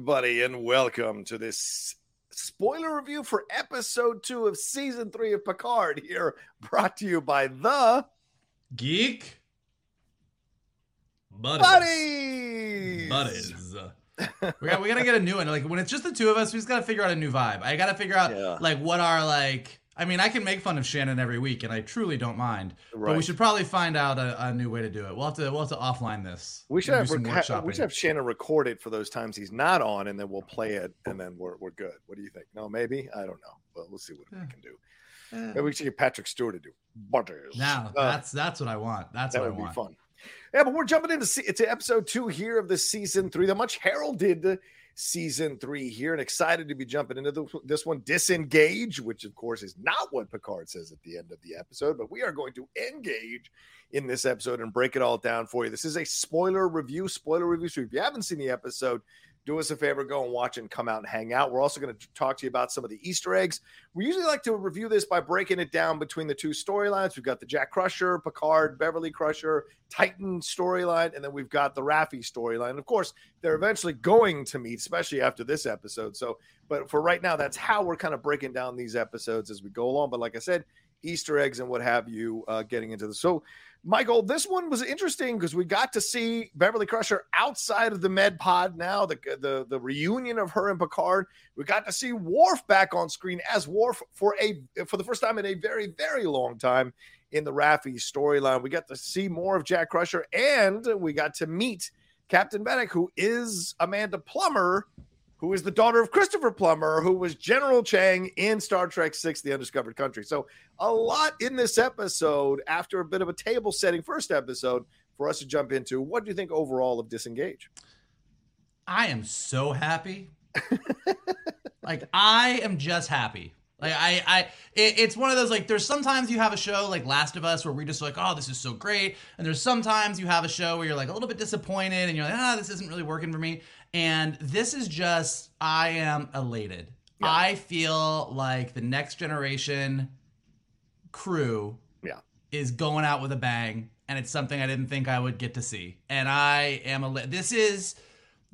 Everybody, and welcome to this spoiler review for episode two of season three of Picard. Here, brought to you by the Geek Buddies. Buddies. Buddies. we got we gotta get a new one. Like when it's just the two of us, we just gotta figure out a new vibe. I gotta figure out yeah. like what our like I mean, I can make fun of Shannon every week, and I truly don't mind. Right. But we should probably find out a, a, new way to do it. We'll have to we'll have to offline this. We should have rec- we should have Shannon record it for those times he's not on, and then we'll play it, and then we're we're good. What do you think? No, maybe I don't know, but we'll see what yeah. we can do. Yeah. Maybe we should get Patrick Stewart to do butters. Now uh, that's that's what I want. That's that what would I want. be fun. Yeah, but we're jumping into to episode two here of the season three, the much heralded season three here and excited to be jumping into the, this one. Disengage which of course is not what picard says at the end of the episode but we are going to engage in this episode and break it all down for you. This is a spoiler review spoiler review. So if you haven't seen the episode do us a favor, go and watch and come out and hang out. We're also going to talk to you about some of the Easter eggs. We usually like to review this by breaking it down between the two storylines. We've got the Jack Crusher, Picard, Beverly Crusher, Titan storyline, and then we've got the Raffi storyline. Of course, they're eventually going to meet, especially after this episode. So, but for right now, that's how we're kind of breaking down these episodes as we go along. But like I said, Easter eggs and what have you uh, getting into this. So, Michael, this one was interesting because we got to see Beverly Crusher outside of the med pod now, the, the, the reunion of her and Picard. We got to see Worf back on screen as Worf for a for the first time in a very, very long time in the Raffi storyline. We got to see more of Jack Crusher, and we got to meet Captain Vadic, who is Amanda Plummer, who is the daughter of Christopher Plummer, who was General Chang in Star Trek Six: The Undiscovered Country. So a lot in this episode. After a bit of a table setting first episode for us to jump into, what do you think overall of Disengage? I am so happy. like I am just happy. Like I, I, it, it's one of those like. There's sometimes you have a show like Last of Us where we just like, oh, this is so great, and there's sometimes you have a show where you're like a little bit disappointed and you're like, ah, this isn't really working for me. And this is just, I am elated. Yeah. I feel like the next generation crew, yeah, is going out with a bang, and it's something I didn't think I would get to see. And I am a. This is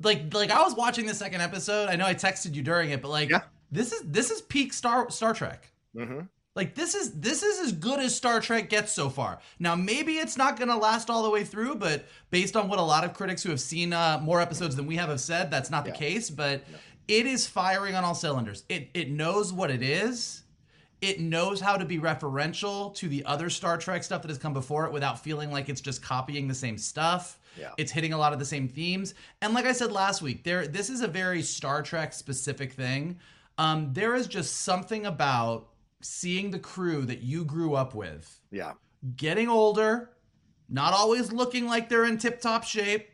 like like I was watching the second episode. I know I texted you during it, but like. Yeah this is this is peak Star Star Trek. Mm-hmm. Like this is this is as good as Star Trek gets so far. Now maybe it's not going to last all the way through, but based on what a lot of critics who have seen uh, more episodes than we have have said, that's not yeah. the case. But it is firing on all cylinders. It it knows what it is. It knows how to be referential to the other Star Trek stuff that has come before it without feeling like it's just copying the same stuff. Yeah. It's hitting a lot of the same themes. And like I said last week, there this is a very Star Trek specific thing um, there is just something about seeing the crew that you grew up with. Yeah. Getting older, not always looking like they're in tip top shape,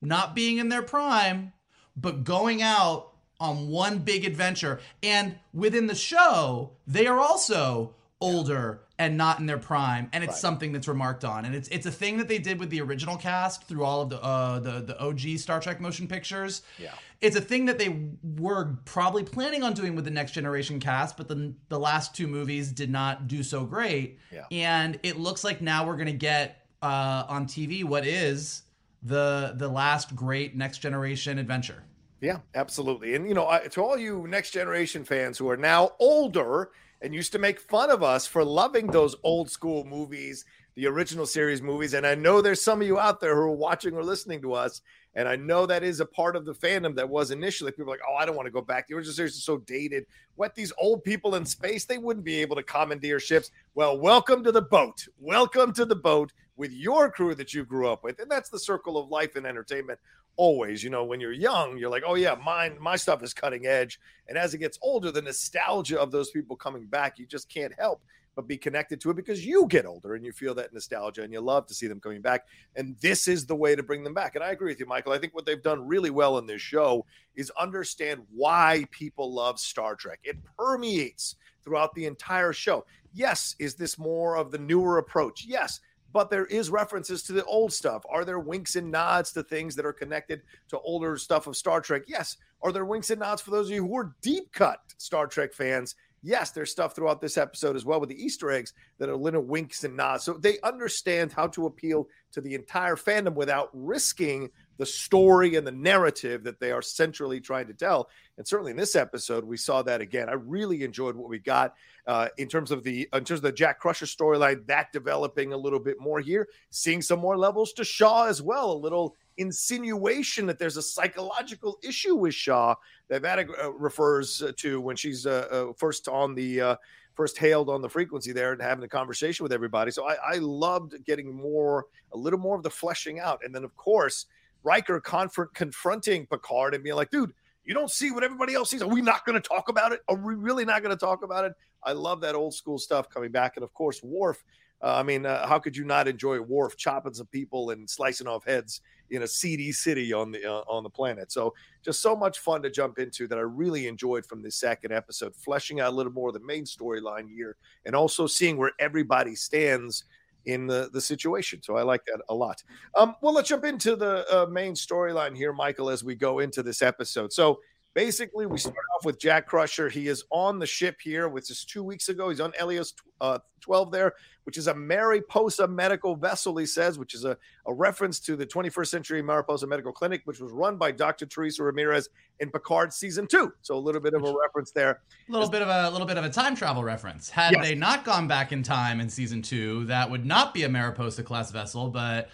not being in their prime, but going out on one big adventure. And within the show, they are also older and not in their prime and it's right. something that's remarked on and it's it's a thing that they did with the original cast through all of the uh the the OG Star Trek motion pictures. Yeah. It's a thing that they were probably planning on doing with the next generation cast but the the last two movies did not do so great. Yeah. And it looks like now we're going to get uh on TV what is the the last great next generation adventure. Yeah, absolutely. And you know, to all you next generation fans who are now older and used to make fun of us for loving those old school movies, the original series movies, and I know there's some of you out there who are watching or listening to us, and I know that is a part of the fandom that was initially people like, oh, I don't want to go back. The original series is so dated. What these old people in space, they wouldn't be able to commandeer ships. Well, welcome to the boat. Welcome to the boat with your crew that you grew up with. And that's the circle of life and entertainment always. You know, when you're young, you're like, oh yeah, mine, my stuff is cutting edge. And as it gets older, the nostalgia of those people coming back, you just can't help but be connected to it because you get older and you feel that nostalgia and you love to see them coming back. And this is the way to bring them back. And I agree with you, Michael. I think what they've done really well in this show is understand why people love Star Trek. It permeates throughout the entire show. Yes, is this more of the newer approach? Yes but there is references to the old stuff. Are there winks and nods to things that are connected to older stuff of Star Trek? Yes. Are there winks and nods for those of you who are deep cut Star Trek fans? Yes, there's stuff throughout this episode as well with the Easter eggs that are little winks and nods. So they understand how to appeal to the entire fandom without risking the story and the narrative that they are centrally trying to tell. And certainly in this episode, we saw that again. I really enjoyed what we got uh, in terms of the in terms of the Jack Crusher storyline, that developing a little bit more here, seeing some more levels to Shaw as well, a little insinuation that there's a psychological issue with Shaw that Vadic uh, refers to when she's uh, uh, first on the uh, first hailed on the frequency there and having a conversation with everybody. So I, I loved getting more, a little more of the fleshing out, and then of course Riker confront, confronting Picard and being like, dude. You don't see what everybody else sees. Are we not going to talk about it? Are we really not going to talk about it? I love that old school stuff coming back. And of course, Worf uh, I mean, uh, how could you not enjoy Worf chopping some people and slicing off heads in a seedy city on the uh, on the planet? So, just so much fun to jump into that I really enjoyed from this second episode, fleshing out a little more of the main storyline here, and also seeing where everybody stands in the the situation. So I like that a lot. Um, well, let's jump into the uh, main storyline here, Michael, as we go into this episode. So basically we start off with Jack Crusher. He is on the ship here, which is two weeks ago. He's on Helios uh, 12 there, which is a Mariposa medical vessel, he says, which is a, a reference to the 21st century Mariposa Medical Clinic, which was run by Dr. Teresa Ramirez in Picard season two. So a little bit of a reference there. A little bit of a little bit of a time travel reference. Had yes. they not gone back in time in season two, that would not be a Mariposa class vessel, but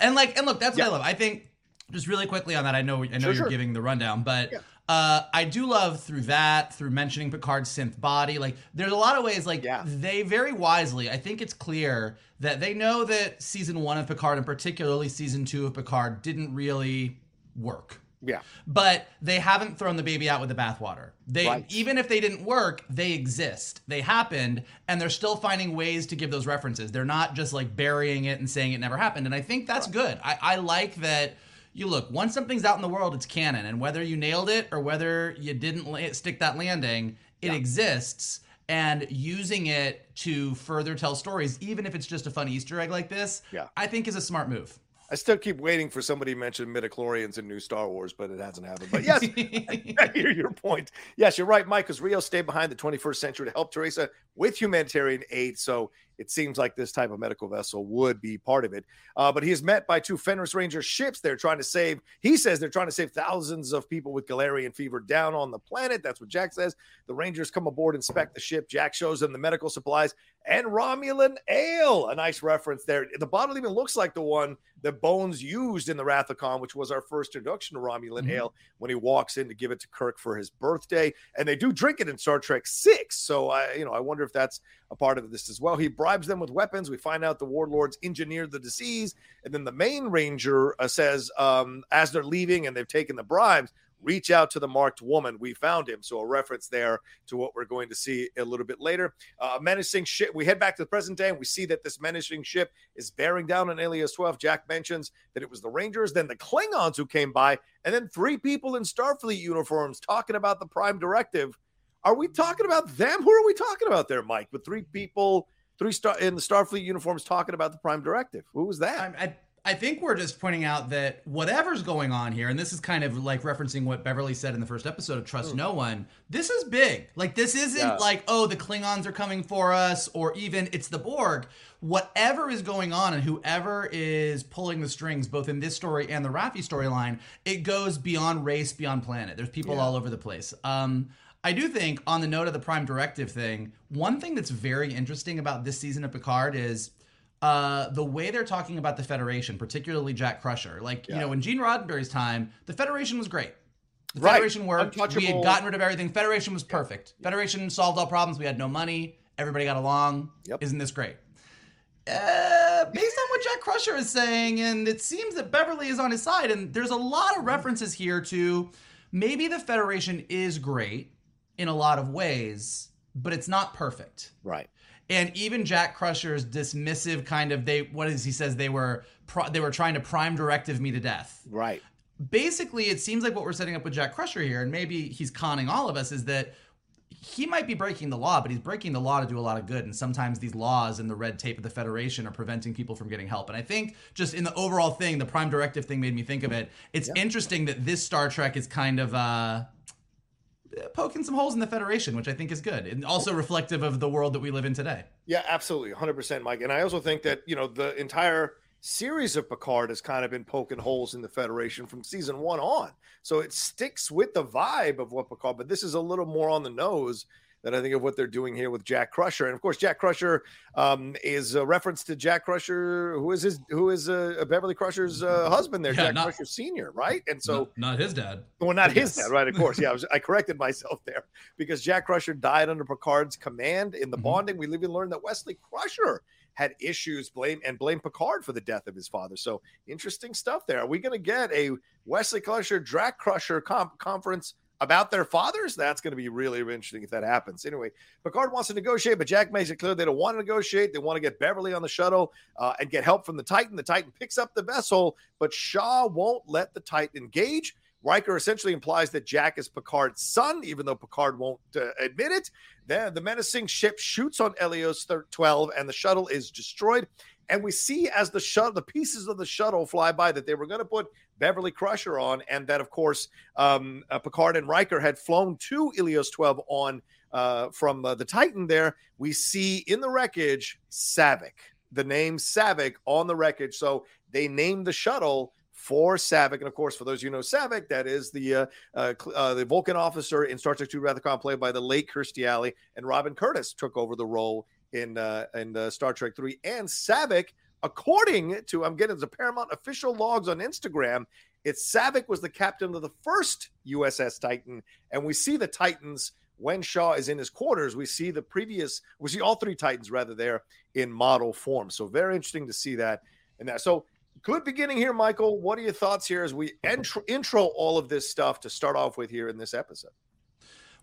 and like and look, that's what yeah. I love. I think just really quickly on that, I know I know sure, you're sure. giving the rundown, but yeah. Uh, I do love through that, through mentioning Picard's synth body. Like, there's a lot of ways, like, yeah. they very wisely, I think it's clear that they know that season one of Picard, and particularly season two of Picard, didn't really work. Yeah. But they haven't thrown the baby out with the bathwater. They right. even if they didn't work, they exist. They happened and they're still finding ways to give those references. They're not just like burying it and saying it never happened. And I think that's right. good. I, I like that you look once something's out in the world it's canon and whether you nailed it or whether you didn't stick that landing it yeah. exists and using it to further tell stories even if it's just a fun easter egg like this yeah. i think is a smart move I still keep waiting for somebody to mention midichlorians in new Star Wars, but it hasn't happened. But yes, I hear your point. Yes, you're right, Mike, because Rio stayed behind the 21st century to help Teresa with humanitarian aid. So it seems like this type of medical vessel would be part of it. Uh, but he is met by two Fenris Ranger ships. They're trying to save, he says they're trying to save thousands of people with Galarian fever down on the planet. That's what Jack says. The Rangers come aboard, inspect the ship. Jack shows them the medical supplies and Romulan ale. A nice reference there. The bottle even looks like the one that Bones used in the Wrath of Khan, which was our first introduction to Romulan mm-hmm. ale when he walks in to give it to Kirk for his birthday. And they do drink it in Star Trek 6. So I, you know, I wonder if that's a part of this as well. He bribes them with weapons. We find out the warlords engineered the disease. And then the main ranger uh, says, um, as they're leaving and they've taken the bribes, reach out to the marked woman. We found him. So a reference there to what we're going to see a little bit later. Uh, menacing ship. We head back to the present day and we see that this menacing ship is bearing down on Eleos 12. Jack mentions that it was the Rangers, then the Klingons who came by, and then three people in Starfleet uniforms talking about the Prime Directive. Are we talking about them? Who are we talking about there, Mike? With three people, three star in the Starfleet uniforms talking about the Prime Directive. Who was that? I, I, I think we're just pointing out that whatever's going on here, and this is kind of like referencing what Beverly said in the first episode of Trust mm. No One, this is big. Like, this isn't yeah. like, oh, the Klingons are coming for us, or even it's the Borg. Whatever is going on, and whoever is pulling the strings, both in this story and the Raffi storyline, it goes beyond race, beyond planet. There's people yeah. all over the place. Um, I do think, on the note of the Prime Directive thing, one thing that's very interesting about this season of Picard is uh, the way they're talking about the Federation, particularly Jack Crusher. Like, yeah. you know, in Gene Roddenberry's time, the Federation was great. The right. Federation worked. We had gotten rid of everything. Federation was perfect. Yeah. Federation solved all problems. We had no money. Everybody got along. Yep. Isn't this great? Uh, based on what Jack Crusher is saying, and it seems that Beverly is on his side, and there's a lot of references here to maybe the Federation is great in a lot of ways, but it's not perfect. Right and even Jack Crusher's dismissive kind of they what is he says they were they were trying to prime directive me to death. Right. Basically, it seems like what we're setting up with Jack Crusher here, and maybe he's conning all of us, is that he might be breaking the law, but he's breaking the law to do a lot of good. And sometimes these laws and the red tape of the Federation are preventing people from getting help. And I think just in the overall thing, the Prime Directive thing made me think of it. It's yeah. interesting that this Star Trek is kind of uh, poking some holes in the Federation, which I think is good and also reflective of the world that we live in today. Yeah, absolutely. 100%, Mike. And I also think that, you know, the entire series of Picard has kind of been poking holes in the Federation from season one on. So it sticks with the vibe of what Picard, but this is a little more on the nose that I think of what they're doing here with Jack Crusher. And of course, Jack Crusher um, is a reference to Jack Crusher, who is his, who is uh, Beverly Crusher's uh, husband there, yeah, Jack not, Crusher Senior, right? And so, not, not his dad. Well, not his dad, right? Of course, yeah. I, was, I, corrected myself there because Jack Crusher died under Picard's command in the mm-hmm. bonding. We even learned that Wesley Crusher had issues blame and blame Picard for the death of his father. So interesting stuff there. Are we going to get a Wesley Crusher, Jack Crusher comp- conference about their fathers, that's going to be really interesting if that happens. Anyway, Picard wants to negotiate, but Jack makes it clear they don't want to negotiate. They want to get Beverly on the shuttle uh, and get help from the Titan. The Titan picks up the vessel, but Shaw won't let the Titan engage. Riker essentially implies that Jack is Picard's son, even though Picard won't uh, admit it. Then the menacing ship shoots on Helios 12, and the shuttle is destroyed. And we see as the shuttle, the pieces of the shuttle fly by that they were going to put Beverly Crusher on, and that of course um, uh, Picard and Riker had flown to Eleos 12 on uh, from uh, the Titan. There we see in the wreckage Saavik, the name Saavik on the wreckage. So they named the shuttle for Saavik, and of course, for those you know Saavik, that is the uh, uh, uh, the Vulcan officer in Star Trek II Wrath of Khan, played by the late Kirstie Alley, and Robin Curtis took over the role in uh, in uh, Star Trek Three. And Saavik, according to I'm getting the Paramount official logs on Instagram, it's Saavik was the captain of the first USS Titan, and we see the Titans when Shaw is in his quarters. We see the previous, we see all three Titans rather there in model form. So very interesting to see that and that. So good beginning here, Michael. What are your thoughts here as we intro all of this stuff to start off with here in this episode?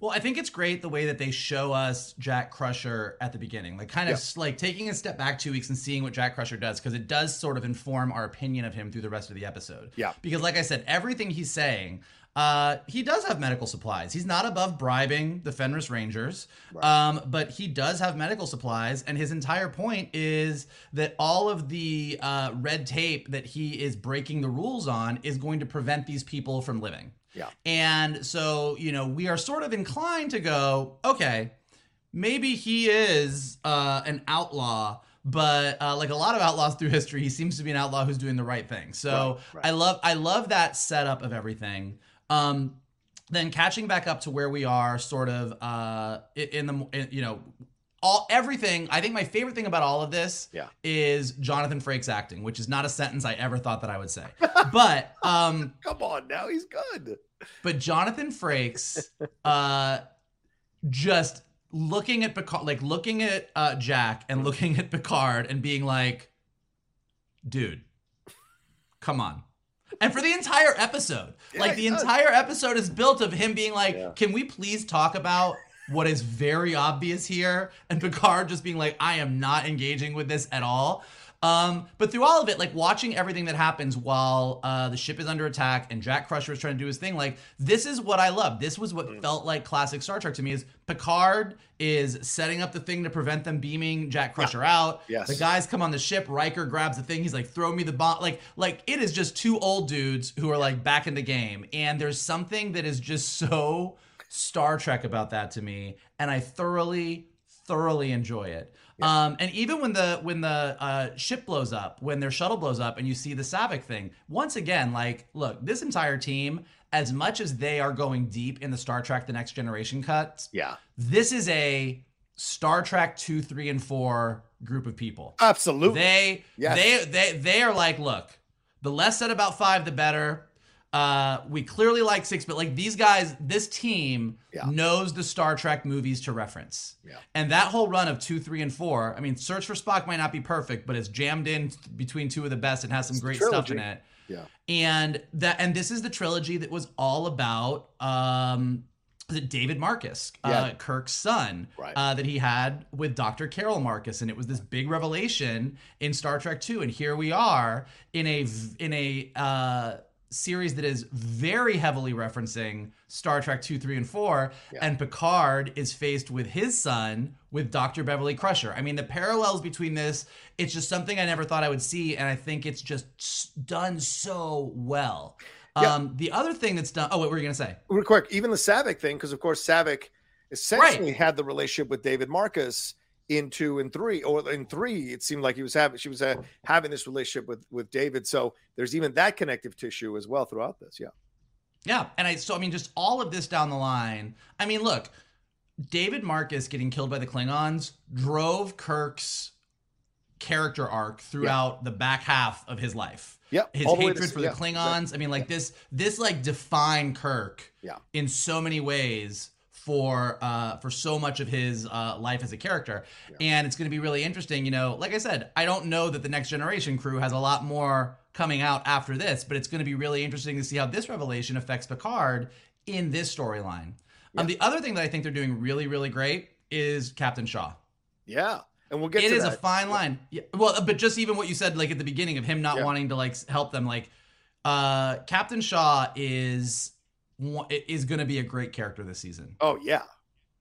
Well, I think it's great the way that they show us Jack Crusher at the beginning, like kind of yeah. like taking a step back two weeks and seeing what Jack Crusher does, because it does sort of inform our opinion of him through the rest of the episode. Yeah. Because, like I said, everything he's saying, uh, he does have medical supplies. He's not above bribing the Fenris Rangers, right. um, but he does have medical supplies. And his entire point is that all of the uh, red tape that he is breaking the rules on is going to prevent these people from living. Yeah. And so, you know, we are sort of inclined to go, okay, maybe he is uh, an outlaw but uh, like a lot of outlaws through history, he seems to be an outlaw who's doing the right thing. So right, right. I love I love that setup of everything. Um, then catching back up to where we are, sort of uh, in the in, you know all everything. I think my favorite thing about all of this yeah. is Jonathan Frakes acting, which is not a sentence I ever thought that I would say. But um, come on, now he's good. But Jonathan Frakes, uh, just looking at Picard, like looking at uh, Jack and looking at Picard and being like, dude, come on. And for the entire episode, yeah, like the entire episode is built of him being like, yeah. can we please talk about what is very obvious here? And Picard just being like, I am not engaging with this at all. Um, but through all of it, like watching everything that happens while uh, the ship is under attack and Jack Crusher is trying to do his thing, like this is what I love. This was what mm. felt like classic Star Trek to me. Is Picard is setting up the thing to prevent them beaming Jack Crusher yeah. out. Yes. The guys come on the ship. Riker grabs the thing. He's like, "Throw me the bomb!" Like, like it is just two old dudes who are like back in the game, and there's something that is just so Star Trek about that to me, and I thoroughly, thoroughly enjoy it. Yeah. Um, and even when the when the uh, ship blows up, when their shuttle blows up, and you see the Saavik thing, once again, like, look, this entire team, as much as they are going deep in the Star Trek: The Next Generation cuts, yeah, this is a Star Trek two, three, and four group of people. Absolutely, they yes. they they they are like, look, the less said about five, the better. Uh, we clearly like six, but like these guys, this team yeah. knows the Star Trek movies to reference. Yeah. And that whole run of two, three, and four, I mean, Search for Spock might not be perfect, but it's jammed in between two of the best and has some it's great stuff in it. Yeah. And that, and this is the trilogy that was all about, um, David Marcus, uh, yeah. uh, Kirk's son, right. uh, that he had with Dr. Carol Marcus, and it was this big revelation in Star Trek Two. And here we are in a in a uh, series that is very heavily referencing Star Trek 2, 3, and 4. Yeah. And Picard is faced with his son with Dr. Beverly Crusher. I mean, the parallels between this, it's just something I never thought I would see. And I think it's just done so well. Yeah. Um, the other thing that's done, oh, what were you going to say? Real quick, even the Saavik thing, because of course, Saavik essentially right. had the relationship with David Marcus in two and three, or in three, it seemed like he was having she was uh, having this relationship with with David. So there's even that connective tissue as well throughout this. Yeah, yeah, and I so I mean just all of this down the line. I mean, look, David Marcus getting killed by the Klingons drove Kirk's character arc throughout yeah. the back half of his life. Yep. His hatred to, for yeah, the Klingons. Exactly. I mean, like yeah. this, this like defined Kirk yeah. in so many ways for uh, for so much of his uh, life as a character, yeah. and it's going to be really interesting. You know, like I said, I don't know that the next generation crew has a lot more coming out after this, but it's going to be really interesting to see how this revelation affects Picard in this storyline. Yeah. Um, the other thing that I think they're doing really, really great is Captain Shaw. Yeah. And we'll get It is that. a fine line. Yeah. Well, but just even what you said, like at the beginning of him not yeah. wanting to like help them, like uh Captain Shaw is is going to be a great character this season. Oh yeah.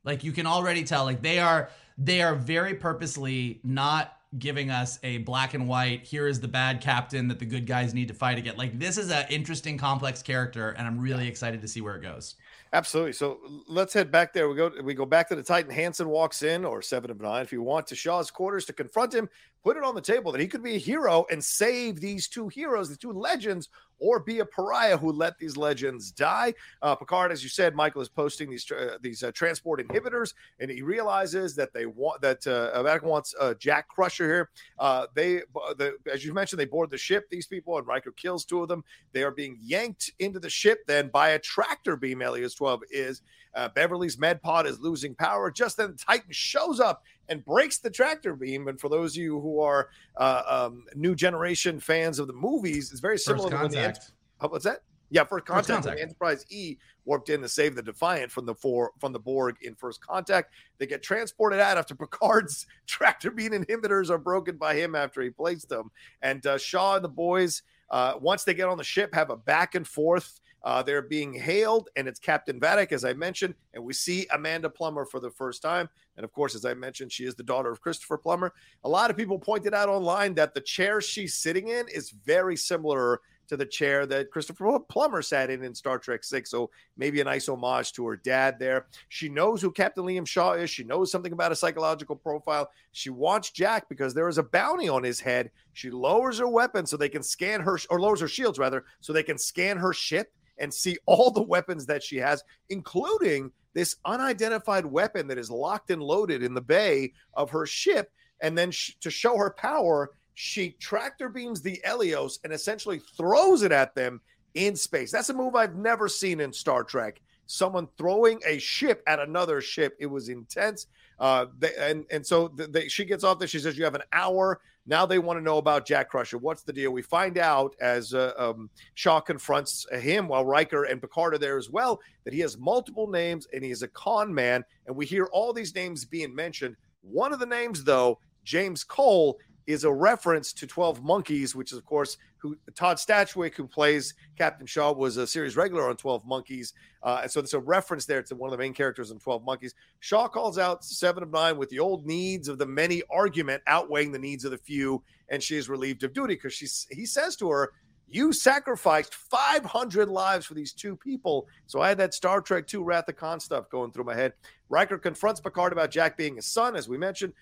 Like you can already tell like they are they are very purposely not giving us a black and white here is the bad captain that the good guys need to fight against. Like this is an interesting complex character and I'm really excited to see where it goes. Absolutely. So let's head back there. We go we go back to the Titan. Hanson walks in, or seven of nine, if you want, to Shaw's quarters to confront him, put it on the table that he could be a hero and save these two heroes, the two legends, or be a pariah who let these legends die. Uh, Picard, as you said, Michael is posting these uh, these uh, transport inhibitors, and he realizes that they want that uh, wants uh, Jack Crusher here. Uh, they, the, as you mentioned, they board the ship. These people, and Riker kills two of them. They are being yanked into the ship then by a tractor beam. Eleos Twelve is. Uh, Beverly's med pod is losing power. Just then, Titan shows up and breaks the tractor beam. And for those of you who are uh, um, new generation fans of the movies, it's very similar to when the oh, what's that? Yeah, first contact. First contact. Enterprise E warped in to save the Defiant from the four from the Borg in first contact. They get transported out after Picard's tractor beam inhibitors are broken by him after he placed them. And uh, Shaw and the boys, uh, once they get on the ship, have a back and forth uh, they're being hailed, and it's Captain Vadic, as I mentioned, and we see Amanda Plummer for the first time. And of course, as I mentioned, she is the daughter of Christopher Plummer. A lot of people pointed out online that the chair she's sitting in is very similar to the chair that Christopher Plummer sat in in Star Trek Six. So maybe a nice homage to her dad there. She knows who Captain Liam Shaw is. She knows something about a psychological profile. She wants Jack because there is a bounty on his head. She lowers her weapon so they can scan her, or lowers her shields rather, so they can scan her ship and see all the weapons that she has, including this unidentified weapon that is locked and loaded in the bay of her ship. And then sh- to show her power, she tractor beams the Eleos and essentially throws it at them in space. That's a move I've never seen in Star Trek. Someone throwing a ship at another ship. It was intense. Uh, they, and and so they, she gets off there. She says, "You have an hour." Now they want to know about Jack Crusher. What's the deal? We find out as uh, um, Shaw confronts him while Riker and Picard are there as well that he has multiple names and he is a con man. And we hear all these names being mentioned. One of the names, though, James Cole, is a reference to 12 Monkeys, which is, of course, who Todd Stashwick, who plays Captain Shaw, was a series regular on 12 Monkeys. Uh, and so there's a reference there to one of the main characters in 12 Monkeys. Shaw calls out Seven of Nine with the old needs of the many argument outweighing the needs of the few, and she is relieved of duty because she's he says to her, you sacrificed 500 lives for these two people. So I had that Star Trek II Wrath of Khan stuff going through my head. Riker confronts Picard about Jack being his son, as we mentioned.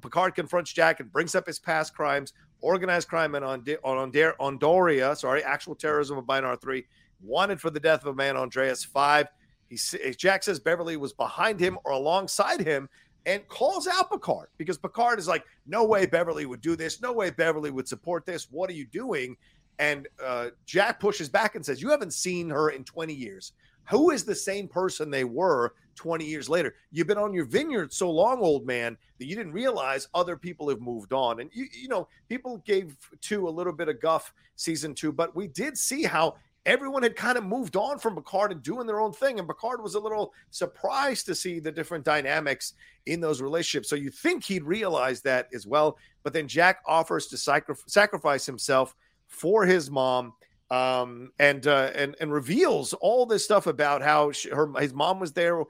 Picard confronts Jack and brings up his past crimes, organized crime on on on Andoria, sorry, actual terrorism of Bynarr 3, wanted for the death of a man, Andreas 5. He, Jack says Beverly was behind him or alongside him and calls out Picard because Picard is like, no way Beverly would do this. No way Beverly would support this. What are you doing? And uh, Jack pushes back and says, You haven't seen her in 20 years. Who is the same person they were 20 years later? You've been on your vineyard so long, old man, that you didn't realize other people have moved on. And, you, you know, people gave two a little bit of guff season two, but we did see how everyone had kind of moved on from Picard and doing their own thing. And Picard was a little surprised to see the different dynamics in those relationships. So you think he'd realize that as well. But then Jack offers to sacri- sacrifice himself for his mom um, and uh, and and reveals all this stuff about how she, her his mom was there,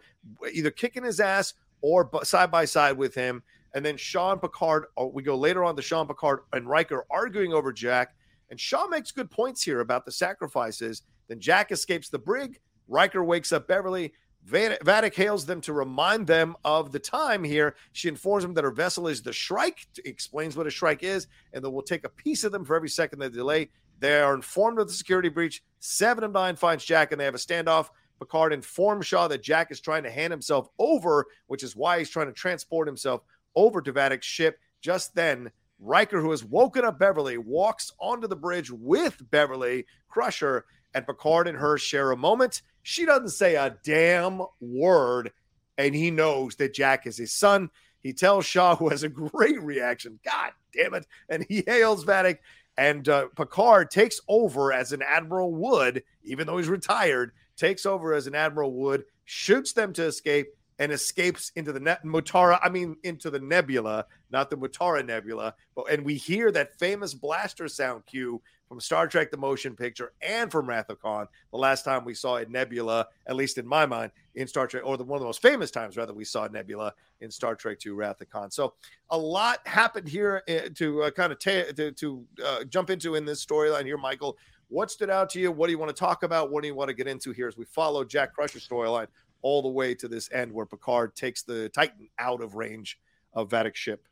either kicking his ass or side by side with him. And then Shaw Picard, oh, we go later on to Shaw Picard and Riker arguing over Jack. And Shaw makes good points here about the sacrifices. Then Jack escapes the brig. Riker wakes up Beverly. Vadic hails them to remind them of the time here. She informs them that her vessel is the Shrike, explains what a Shrike is, and that we'll take a piece of them for every second they delay. They are informed of the security breach. Seven of nine finds Jack, and they have a standoff. Picard informs Shaw that Jack is trying to hand himself over, which is why he's trying to transport himself over to Vadic's ship. Just then, Riker, who has woken up Beverly, walks onto the bridge with Beverly, Crusher, and Picard and her share a moment. She doesn't say a damn word, and he knows that Jack is his son. He tells Shaw, who has a great reaction, God damn it, and he hails Vadic. And uh, Picard takes over as an Admiral would, even though he's retired, takes over as an Admiral would, shoots them to escape, and escapes into the net Mutara. I mean, into the nebula, not the Mutara Nebula. But and we hear that famous blaster sound cue from Star Trek: The Motion Picture and from Wrath of Khan. The last time we saw it, Nebula, at least in my mind, in Star Trek, or the one of the most famous times rather we saw Nebula in Star Trek II: Wrath of Khan. So a lot happened here uh, to uh, kind of ta- to, to uh, jump into in this storyline here, Michael. What stood out to you? What do you want to talk about? What do you want to get into here as we follow Jack Crusher's storyline all the way to this end where Picard takes the Titan out of range of Vadic's ship?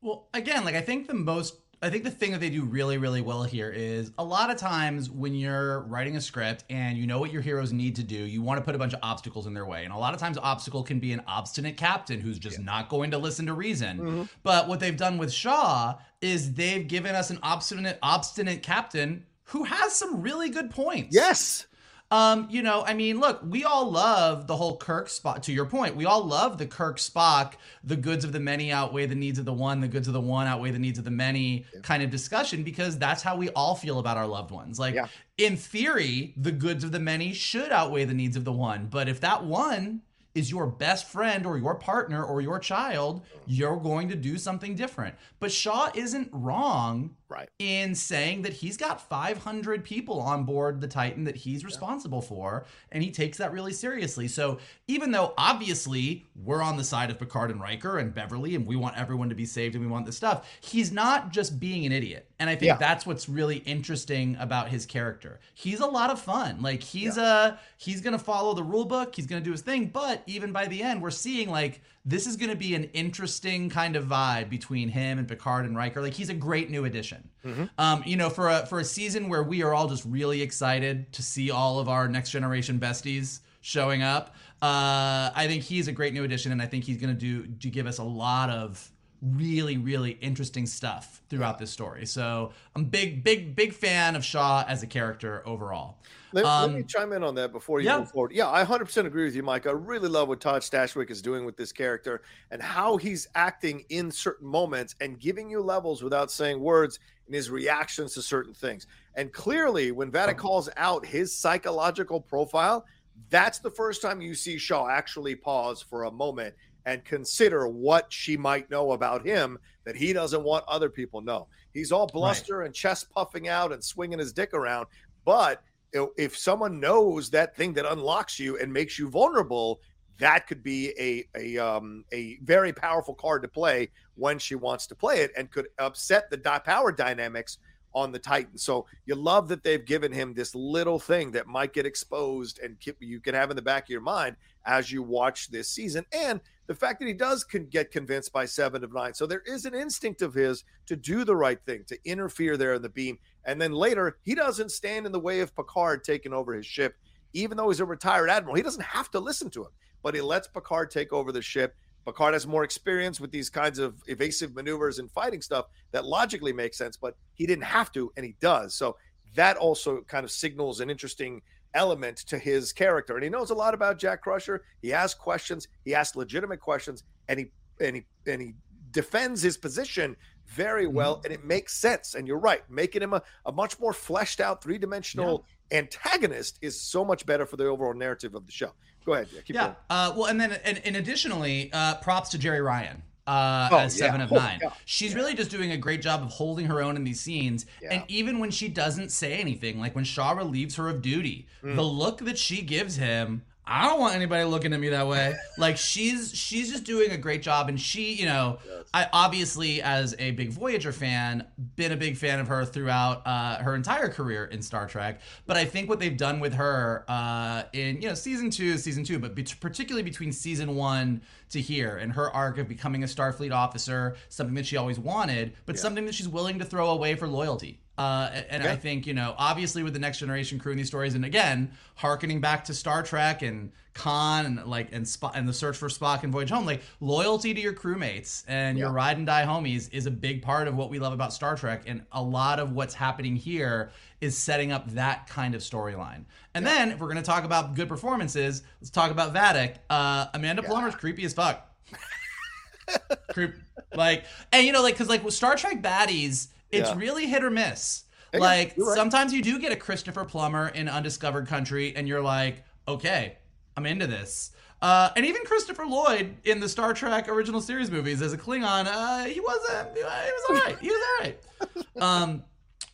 Well, again, like I think the most I think the thing that they do really, really well here is a lot of times when you're writing a script and you know what your heroes need to do, you want to put a bunch of obstacles in their way. And a lot of times, obstacle can be an obstinate captain who's just yeah. not going to listen to reason. Mm-hmm. But what they've done with Shaw is they've given us an obstinate, obstinate captain who has some really good points. Yes. Um, you know, I mean, look, we all love the whole Kirk Spock. To your point, we all love the Kirk Spock. The goods of the many outweigh the needs of the one. The goods of the one outweigh the needs of the many. Yeah. Kind of discussion because that's how we all feel about our loved ones. Like, yeah. in theory, the goods of the many should outweigh the needs of the one. But if that one is your best friend or your partner or your child, you're going to do something different. But Shaw isn't wrong right. in saying that he's got 500 people on board the Titan that he's responsible yeah. for, and he takes that really seriously. So even though obviously we're on the side of Picard and Riker and Beverly, and we want everyone to be saved and we want this stuff, he's not just being an idiot. And I think yeah. that's what's really interesting about his character. He's a lot of fun. Like he's yeah. a he's gonna follow the rule book, he's gonna do his thing, but even by the end, we're seeing like this is going to be an interesting kind of vibe between him and Picard and Riker. Like he's a great new addition. Mm-hmm. Um, you know, for a for a season where we are all just really excited to see all of our next generation besties showing up. Uh, I think he's a great new addition, and I think he's going to do to give us a lot of really really interesting stuff throughout this story. So I'm big big big fan of Shaw as a character overall. Let, um, let, me chime in on that before you yeah. move forward. Yeah, I 100% agree with you, Mike. I really love what Todd Stashwick is doing with this character and how he's acting in certain moments and giving you levels without saying words in his reactions to certain things. And clearly, when Vadic calls out his psychological profile, that's the first time you see Shaw actually pause for a moment and consider what she might know about him that he doesn't want other people know. He's all bluster right. and chest puffing out and swinging his dick around, but if someone knows that thing that unlocks you and makes you vulnerable, that could be a a um a very powerful card to play when she wants to play it and could upset the power dynamics on the Titan. So you love that they've given him this little thing that might get exposed and you can have in the back of your mind as you watch this season. And the fact that he does can get convinced by seven of nine. So there is an instinct of his to do the right thing, to interfere there in the beam. And then later, he doesn't stand in the way of Picard taking over his ship. Even though he's a retired admiral, he doesn't have to listen to him, but he lets Picard take over the ship Picard has more experience with these kinds of evasive maneuvers and fighting stuff that logically makes sense, but he didn't have to, and he does. So that also kind of signals an interesting element to his character. And he knows a lot about Jack Crusher. He asks questions, he asks legitimate questions, and he and he and he defends his position very well, mm-hmm. and it makes sense. And you're right, making him a, a much more fleshed out, three dimensional yeah. antagonist is so much better for the overall narrative of the show. Go ahead. Yeah. yeah uh, well, and then and, and additionally, uh, props to Jeri Ryan. Uh, oh, as seven yeah. of oh, nine. Yeah. She's yeah. really just doing a great job of holding her own in these scenes. And even when she doesn't say anything, like when Shaw relieves her of duty, mm. the look that she gives him, I don't want anybody looking at me that way. like she's she's just doing a great job, and she, you know, yes. I obviously as a big Voyager fan, been a big fan of her throughout uh, her entire career in Star Trek. But I think what they've done with her uh, in you know season two, season two, but be- particularly between season one to here and her arc of becoming a Starfleet officer, something that she always wanted, but yeah. something that she's willing to throw away for loyalty. Uh, and I think, you know, obviously with the next generation crew in these stories, and again, harkening back to Star Trek and Khan and like and Spock and the search for Spock and Voyage Home, like loyalty to your crewmates and your ride and die homies is a big part of what we love about Star Trek. And a lot of what's happening here is setting up that kind of storyline. And yeah. then if we're gonna talk about good performances, let's talk about Vadic. Uh, Amanda yeah. Plummer's creepy as fuck. Creep, like, and you know, like, cause like with Star Trek baddies it's yeah. really hit or miss. Yeah, like right. sometimes you do get a Christopher Plummer in Undiscovered Country, and you're like, okay, I'm into this. Uh, and even Christopher Lloyd in the Star Trek original series movies as a Klingon, uh, he wasn't. He was alright. He was alright. Um,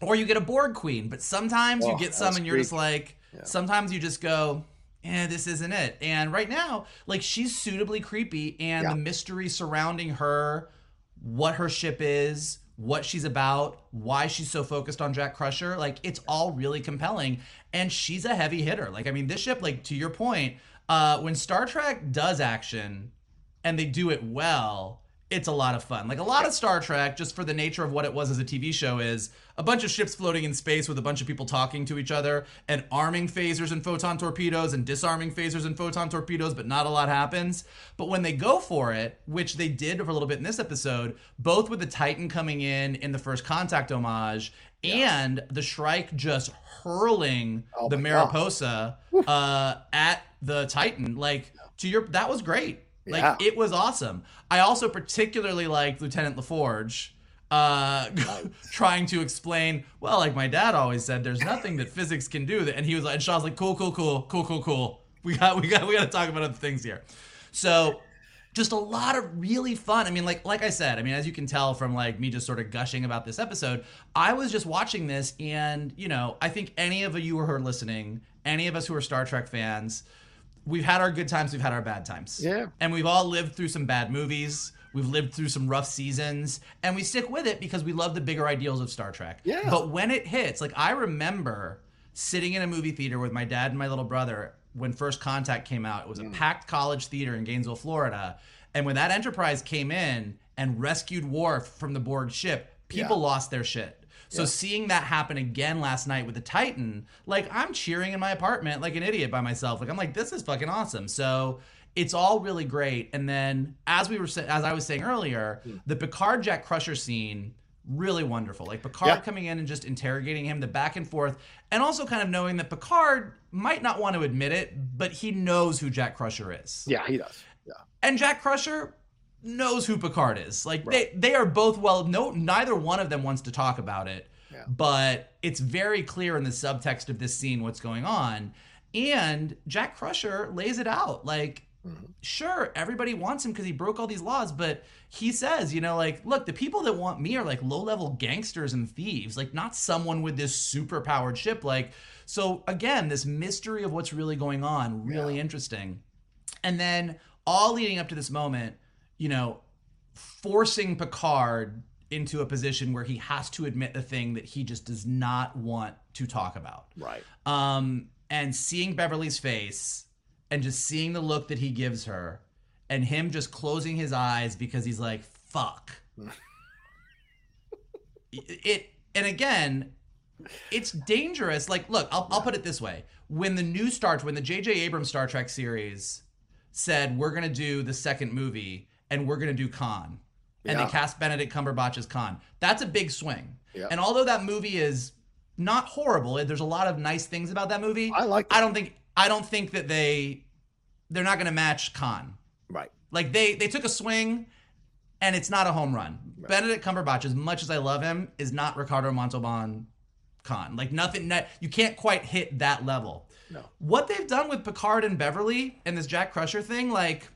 or you get a Borg Queen, but sometimes oh, you get some, and you're just like, yeah. sometimes you just go, yeah, this isn't it. And right now, like she's suitably creepy, and yeah. the mystery surrounding her, what her ship is, what she's about, why she's so focused on Jack Crusher. Like it's all really compelling. And she's a heavy hitter. Like, I mean, this ship, like to your point, uh, when Star Trek does action and they do it well, it's a lot of fun. Like a lot of Star Trek, just for the nature of what it was as a TV show, is a bunch of ships floating in space with a bunch of people talking to each other and arming phasers and photon torpedoes and disarming phasers and photon torpedoes, but not a lot happens. But when they go for it, which they did for a little bit in this episode, both with the Titan coming in in the first contact homage yeah. and the Shrike just hurling oh the Mariposa uh, at the Titan, like to your that was great. Like yeah. it was awesome. I also particularly liked Lieutenant LaForge uh, trying to explain, well, like my dad always said, there's nothing that physics can do. That, and he was like, and Shaw's like, cool, cool, cool, cool, cool, cool. We got, we got, we got to talk about other things here. So, just a lot of really fun. I mean, like, like I said, I mean, as you can tell from like me just sort of gushing about this episode, I was just watching this, and you know, I think any of you who are listening, any of us who are Star Trek fans, we've had our good times, we've had our bad times. Yeah. And we've all lived through some bad movies. We've lived through some rough seasons and we stick with it because we love the bigger ideals of Star Trek. Yeah. But when it hits, like I remember sitting in a movie theater with my dad and my little brother when First Contact came out. It was a mm. packed college theater in Gainesville, Florida. And when that Enterprise came in and rescued Worf from the Borg ship, people yeah. lost their shit. So yeah. seeing that happen again last night with the Titan, like I'm cheering in my apartment like an idiot by myself. Like I'm like, this is fucking awesome. So it's all really great. And then as we were as I was saying earlier, mm. the Picard Jack Crusher scene really wonderful. Like Picard yeah. coming in and just interrogating him, the back and forth, and also kind of knowing that Picard might not want to admit it, but he knows who Jack Crusher is. Yeah, he does. Yeah. And Jack Crusher knows who Picard is. Like right. they they are both well no neither one of them wants to talk about it. Yeah. But it's very clear in the subtext of this scene what's going on. And Jack Crusher lays it out. Like mm-hmm. sure, everybody wants him because he broke all these laws, but he says, you know, like, look, the people that want me are like low level gangsters and thieves, like, not someone with this super powered ship. Like, so again, this mystery of what's really going on, really yeah. interesting. And then all leading up to this moment, you know, forcing Picard into a position where he has to admit the thing that he just does not want to talk about. Right. Um, and seeing Beverly's face and just seeing the look that he gives her and him just closing his eyes because he's like, fuck. it, and again, it's dangerous. Like, look, I'll, I'll put it this way. When the new Star when the J.J. Abrams Star Trek series said, we're going to do the second movie and we're going to do Khan, and yeah. they cast Benedict Cumberbatch as Khan, that's a big swing. Yeah. And although that movie is not horrible, there's a lot of nice things about that movie. I like. That. I don't think. I don't think that they they're not going to match Khan. Right. Like they they took a swing and it's not a home run. Right. Benedict Cumberbatch, as much as I love him, is not Ricardo Montalban Khan. Like nothing, you can't quite hit that level. No. What they've done with Picard and Beverly and this Jack Crusher thing, like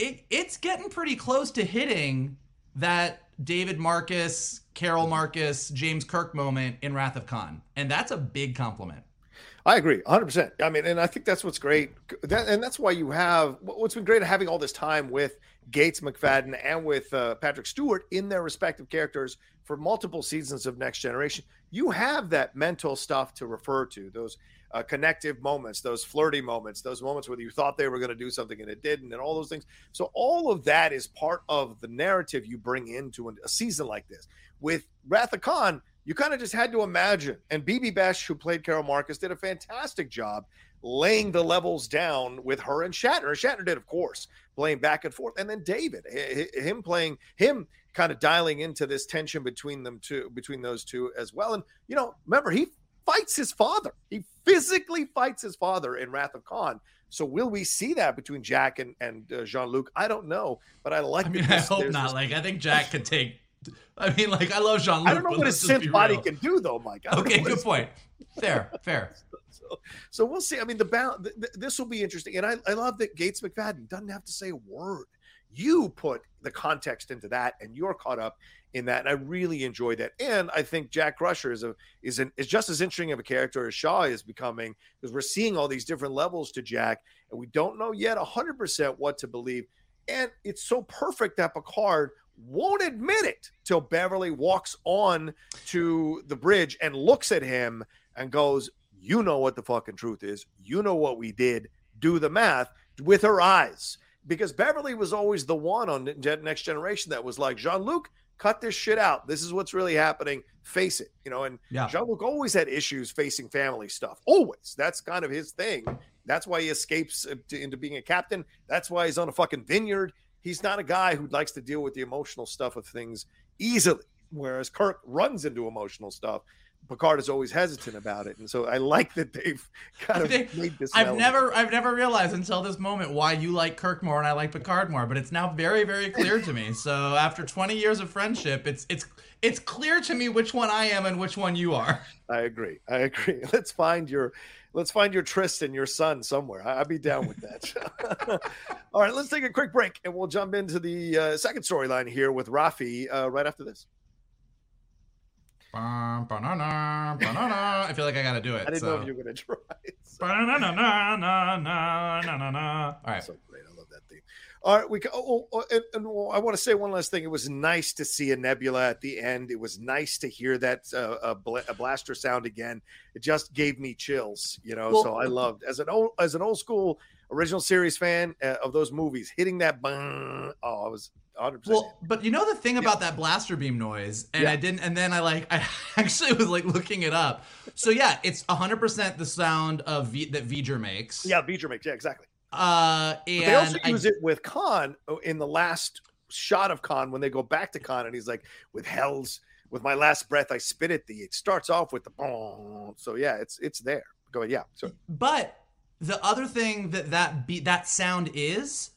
it it's getting pretty close to hitting that David Marcus, Carol Marcus, James Kirk moment in Wrath of Khan, and that's a big compliment. I agree, 100. percent I mean, and I think that's what's great, that, and that's why you have what's been great having all this time with Gates McFadden and with uh, Patrick Stewart in their respective characters for multiple seasons of Next Generation. You have that mental stuff to refer to those uh, connective moments, those flirty moments, those moments where you thought they were going to do something and it didn't, and all those things. So all of that is part of the narrative you bring into a season like this. With Wrath of Khan, you kind of just had to imagine. And Bibi Besch, who played Carol Marcus, did a fantastic job laying the levels down with her and Shatner. Shatner did, of course, playing back and forth, and then David, him playing him kind of dialing into this tension between them two, between those two as well. And you know, remember he fights his father. He physically fights his father in Wrath of Khan. So will we see that between Jack and and uh, Jean Luc? I don't know, but I like. I mean, I hope not. This... Like I think Jack could take. I mean, like I love Jean Luc. I don't know what his synth body can do, though, Mike. Okay, good point. Fair, fair. So, so, we'll see. I mean, the balance. Th- th- this will be interesting, and I, I love that Gates McFadden doesn't have to say a word. You put the context into that, and you're caught up in that. And I really enjoy that. And I think Jack Crusher is a is an is just as interesting of a character as Shaw is becoming because we're seeing all these different levels to Jack, and we don't know yet hundred percent what to believe. And it's so perfect that Picard won't admit it till Beverly walks on to the bridge and looks at him and goes, You know what the fucking truth is. You know what we did. Do the math with her eyes. Because Beverly was always the one on Next Generation that was like, Jean Luc, cut this shit out. This is what's really happening. Face it, you know. And yeah. Jean Luc always had issues facing family stuff. Always. That's kind of his thing. That's why he escapes uh, into being a captain. That's why he's on a fucking vineyard. He's not a guy who likes to deal with the emotional stuff of things easily. Whereas Kirk runs into emotional stuff Picard is always hesitant about it, and so I like that they've kind of they, made this. I've never, I've never realized until this moment why you like Kirk more and I like Picard more, but it's now very, very clear to me. So after 20 years of friendship, it's it's it's clear to me which one I am and which one you are. I agree. I agree. Let's find your let's find your Tristan, your son, somewhere. I'd be down with that. All right, let's take a quick break, and we'll jump into the uh, second storyline here with Raffi uh, right after this. Ba-na-na, ba-na-na. I feel like I got to do it. I didn't so. know if you were going to try. So. All right. So great. I love that theme. All right. We oh, oh, and, and I want to say one last thing. It was nice to see a nebula at the end. It was nice to hear that uh, a, bl- a, blaster sound again. It just gave me chills, you know. Well, so I loved as an old as an old school original series fan uh, of those movies, hitting that bang. Oh, I was 100%. Well, but you know the thing about that blaster beam noise, and yeah. I didn't, and then I like, I actually was like looking it up. So yeah, it's 100% the sound of v, that V'ger makes. Yeah, V'ger makes. Yeah, exactly. Uh, and they also use it with Khan oh, in the last shot of Khan when they go back to Khan, and he's like, "With hell's, with my last breath, I spit at thee." It starts off with the boom. So yeah, it's it's there. Go ahead. Yeah. So, but the other thing that that be, that sound is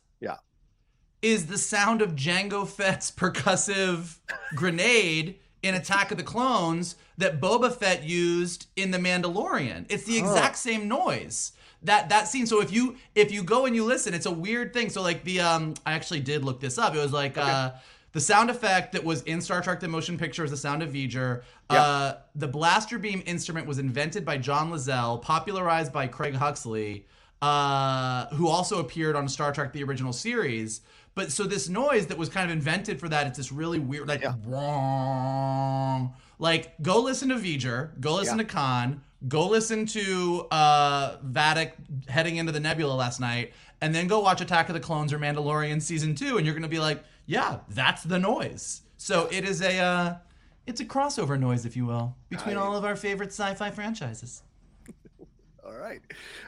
is the sound of Jango Fett's percussive grenade in Attack of the Clones that Boba Fett used in The Mandalorian. It's the exact same noise. That that scene. So if you if you go and you listen, it's a weird thing. So like the um I actually did look this up. It was like okay. uh the sound effect that was in Star Trek the Motion Picture is the sound of V'ger. Yep. Uh, the blaster beam instrument was invented by John Lazelle, popularized by Craig Huxley, uh, who also appeared on Star Trek the original series. But so this noise that was kind of invented for that, it's this really weird, like yeah. wrong. Like go listen to V'ger, go listen yeah. to Khan, go listen to uh Vadic heading into the Nebula last night, and then go watch Attack of the Clones or Mandalorian season two, and you're gonna be like, yeah, that's the noise. So it is a uh, it's a crossover noise, if you will, between all of our favorite sci-fi franchises. All right.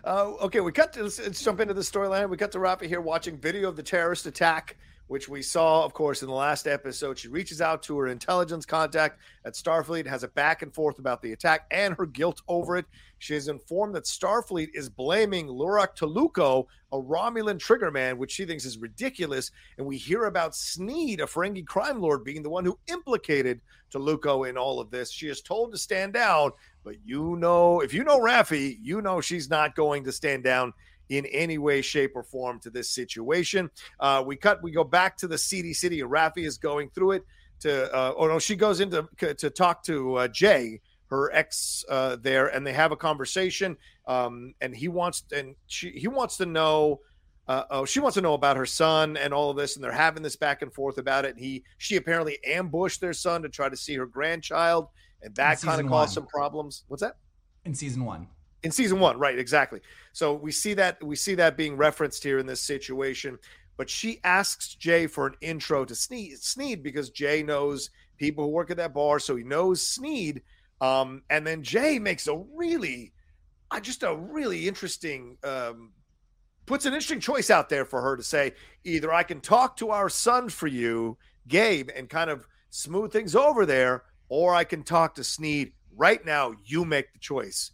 Uh, okay, we cut to let's, let's jump into the storyline. We cut to Raffi here watching video of the terrorist attack which we saw, of course, in the last episode. She reaches out to her intelligence contact at Starfleet, has a back and forth about the attack and her guilt over it. She is informed that Starfleet is blaming Lurak Toluko, a Romulan triggerman, which she thinks is ridiculous. And we hear about Sneed, a Ferengi crime lord, being the one who implicated Toluko in all of this. She is told to stand down, but you know, if you know Raffi, you know she's not going to stand down in any way, shape, or form to this situation. Uh, we cut, we go back to the seedy city, and Raffi is going through it to, uh, oh no, she goes into to talk to uh, Jay, her ex uh, there, and they have a conversation. Um, and he wants, and she, he wants to know. Uh, oh, she wants to know about her son and all of this, and they're having this back and forth about it. And he, she apparently ambushed their son to try to see her grandchild, and that kind of caused some problems. What's that? In season one in season one right exactly so we see that we see that being referenced here in this situation but she asks jay for an intro to sneed, sneed because jay knows people who work at that bar so he knows sneed um, and then jay makes a really uh, just a really interesting um, puts an interesting choice out there for her to say either i can talk to our son for you gabe and kind of smooth things over there or i can talk to sneed right now you make the choice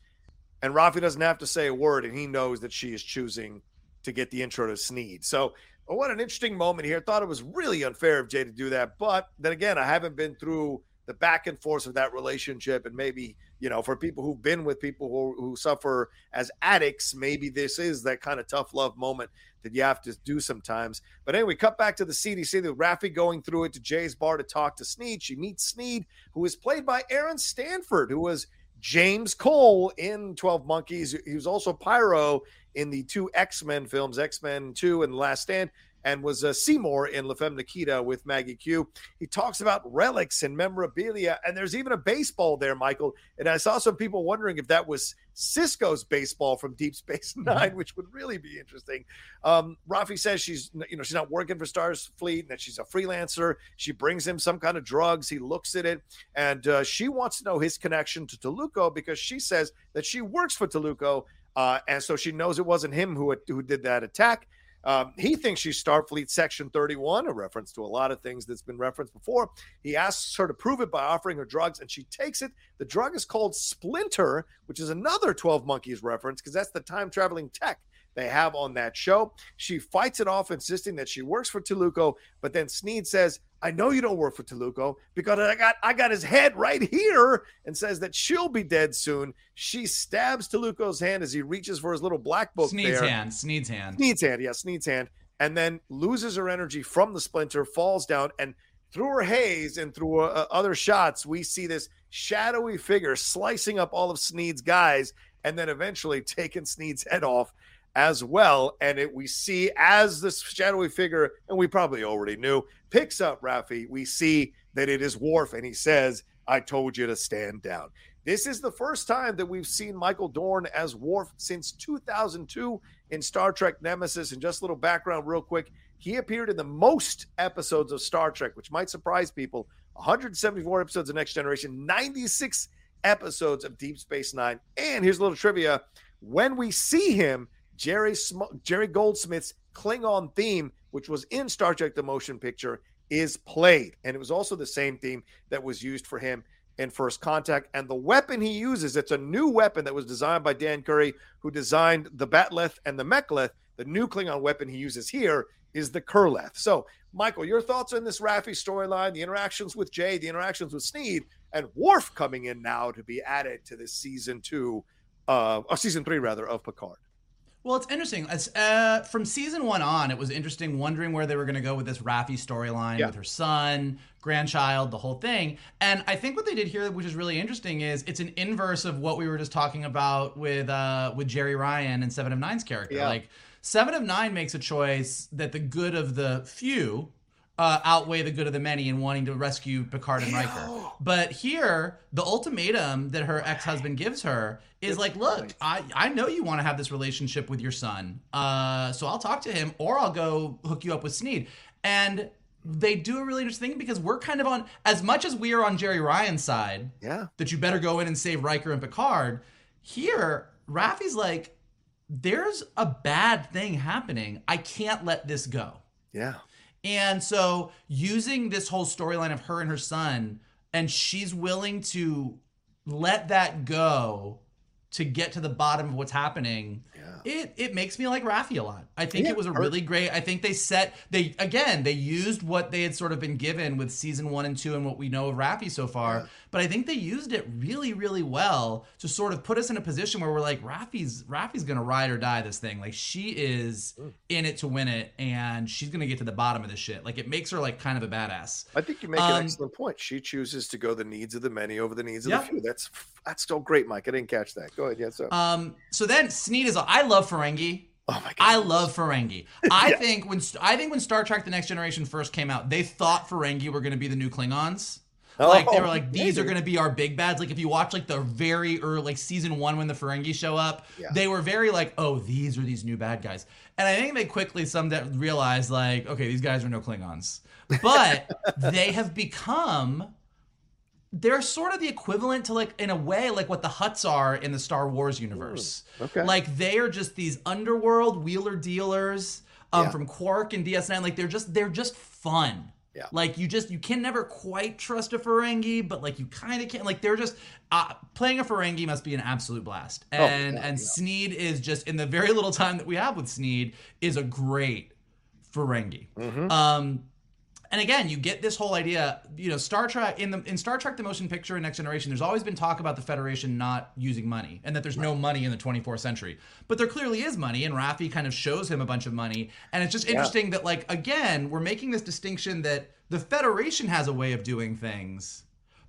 and Raffi doesn't have to say a word, and he knows that she is choosing to get the intro to Sneed. So, oh, what an interesting moment here. Thought it was really unfair of Jay to do that. But then again, I haven't been through the back and forth of that relationship. And maybe, you know, for people who've been with people who, who suffer as addicts, maybe this is that kind of tough love moment that you have to do sometimes. But anyway, cut back to the CDC, the Raffi going through it to Jay's bar to talk to Sneed. She meets Sneed, who is played by Aaron Stanford, who was James Cole in 12 Monkeys. He was also Pyro in the two X Men films, X Men 2 and The Last Stand, and was uh, Seymour in La Femme Nikita with Maggie Q. He talks about relics and memorabilia, and there's even a baseball there, Michael. And I saw some people wondering if that was Sisko's baseball from Deep Space mm-hmm. Nine, which would really be interesting. Um, Raffi says she's, you know, she's not working for Starfleet and that she's a freelancer. She brings him some kind of drugs. He looks at it, and uh, she wants to know his connection to Toluko because she says that she works for Toluko. Uh, and so she knows it wasn't him who who did that attack. Um, he thinks she's Starfleet Section 31, a reference to a lot of things that's been referenced before. He asks her to prove it by offering her drugs, and she takes it. The drug is called Splinter, which is another 12 Monkeys reference because that's the time traveling tech they have on that show. She fights it off, insisting that she works for Toluko, but then Sneed says, I know you don't work for Toluko because I got I got his head right here and says that she'll be dead soon. She stabs Toluko's hand as he reaches for his little black book. Sneed's there. hand. Sneed's hand. Sneed's hand. Yeah, Sneed's hand. And then loses her energy from the splinter, falls down, and through her haze and through uh, other shots, we see this shadowy figure slicing up all of Sneed's guys, and then eventually taking Sneed's head off as well. And it we see as this shadowy figure, and we probably already knew, picks up Raffi, we see that it is Worf, and he says, I told you to stand down. This is the first time that we've seen Michael Dorn as Worf since 2002 in Star Trek Nemesis. And just a little background, real quick. He appeared in the most episodes of Star Trek, which might surprise people 174 episodes of Next Generation, 96 episodes of Deep Space Nine. And here's a little trivia when we see him, Jerry Sm- Jerry Goldsmith's Klingon theme, which was in Star Trek: The Motion Picture, is played, and it was also the same theme that was used for him in First Contact. And the weapon he uses, it's a new weapon that was designed by Dan Curry, who designed the Bat'leth and the Mek'leth. The new Klingon weapon he uses here is the Kurleth. So, Michael, your thoughts on this Raffi storyline, the interactions with Jay, the interactions with Sneed, and Worf coming in now to be added to this season two, uh, or season three rather, of Picard. Well, it's interesting. As, uh, from season one on, it was interesting wondering where they were going to go with this Raffi storyline yeah. with her son, grandchild, the whole thing. And I think what they did here, which is really interesting, is it's an inverse of what we were just talking about with uh, with Jeri Ryan and Seven of Nine's character. Yeah. Like Seven of Nine makes a choice that the good of the few uh, outweigh the good of the many in wanting to rescue Picard and Riker. But here, the ultimatum that her ex husband gives her is like, look, I, I know you want to have this relationship with your son. Uh, so I'll talk to him or I'll go hook you up with Sneed. And they do a really interesting thing because we're kind of on, as much as we are on Jeri Ryan's side, yeah, that you better go in and save Riker and Picard. Here, Raffi's like, there's a bad thing happening. I can't let this go. Yeah. And so using this whole storyline of her and her son, and she's willing to let that go to get to the bottom of what's happening. It it makes me like Raffi a lot. I think yeah, it was a really great. I think they set they again they used what they had sort of been given with season one and two and what we know of Raffi so far. Yeah. But I think they used it really really well to sort of put us in a position where we're like Raffi's Raffi's gonna ride or die this thing. Like she is mm. in it to win it, and she's gonna get to the bottom of this shit. Like it makes her like kind of a badass. I think you make um, an excellent point. She chooses to go the needs of the many over the needs of the few. That's that's still great, Mike. I didn't catch that. Go ahead. Yeah. So um so then Sneed is I love Ferengi. Oh my god. I love Ferengi. I yeah. think when I think when Star Trek The Next Generation first came out, they thought Ferengi were going to be the new Klingons. Oh, like they were like these maybe. are going to be our big bads. Like if you watch like the very early like season 1 when the Ferengi show up, yeah. they were very like, "Oh, these are these new bad guys." And I think they quickly some that realized like, "Okay, these guys are no Klingons." But they have become they're sort of the equivalent to like in a way like what the Hutts are in the Star Wars universe. Ooh, okay. Like they are just these underworld wheeler dealers um, yeah. from Quark and DS9. Like they're just they're just fun. Yeah. Like you just you can never quite trust a Ferengi, but like you kind of can. Like they're just uh, playing a Ferengi must be an absolute blast. And oh, yeah, and yeah. Sneed is just in the very little time that we have with Sneed is a great Ferengi. Mm-hmm. Um, and again, you get this whole idea, you know, Star Trek in the in Star Trek the motion picture and Next Generation, there's always been talk about the Federation not using money and that there's right. no money in the 24th century. But there clearly is money and Raffi kind of shows him a bunch of money. And it's just interesting yeah. that like again, we're making this distinction that the Federation has a way of doing things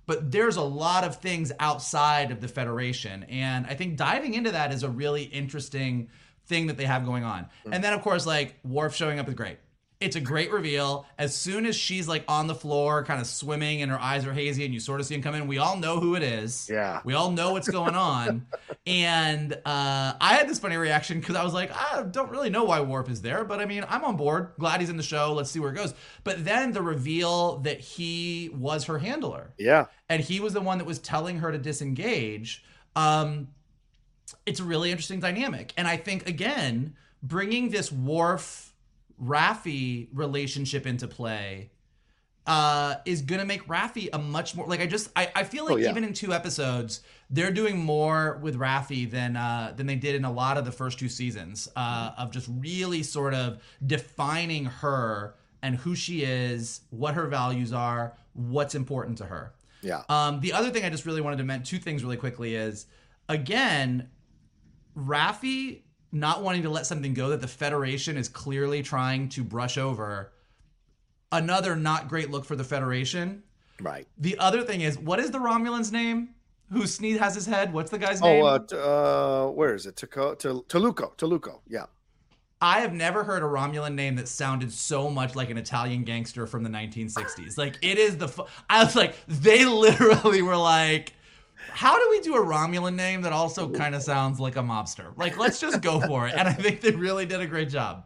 but there's a lot of things outside of the federation and i think diving into that is a really interesting thing that they have going on mm-hmm. and then of course like Worf showing up is great it's a great reveal. As soon as she's like on the floor, kind of swimming, and her eyes are hazy, and you sort of see him come in, we all know who it is. Yeah. We all know what's going on. and uh, I had this funny reaction because I was like, I don't really know why Worf is there, but I mean, I'm on board. Glad he's in the show. Let's see where it goes. But then the reveal that he was her handler. Yeah. And he was the one that was telling her to disengage. Um, it's a really interesting dynamic. And I think, again, bringing this Worf Raffi relationship into play uh, is gonna make Raffi a much more like I just I, I feel like oh, yeah. even in two episodes they're doing more with Raffi than uh, than they did in a lot of the first two seasons uh, of just really sort of defining her and who she is, what her values are, what's important to her. Yeah. Um, the other thing I just really wanted to mention two things really quickly is again, Raffi not wanting to let something go that the Federation is clearly trying to brush over. Another not great look for the Federation. Right. The other thing is, what is the Romulan's name? Who Sneed has his head? What's the guy's oh, name? Oh, uh, t- uh, where is it? Toluco. Toluco. Yeah. I have never heard a Romulan name that sounded so much like an Italian gangster from the 1960s. like it is the. Fu- I was like, they literally were like, how do we do a Romulan name that also kind of sounds like a mobster? Like, let's just go for it. And I think they really did a great job.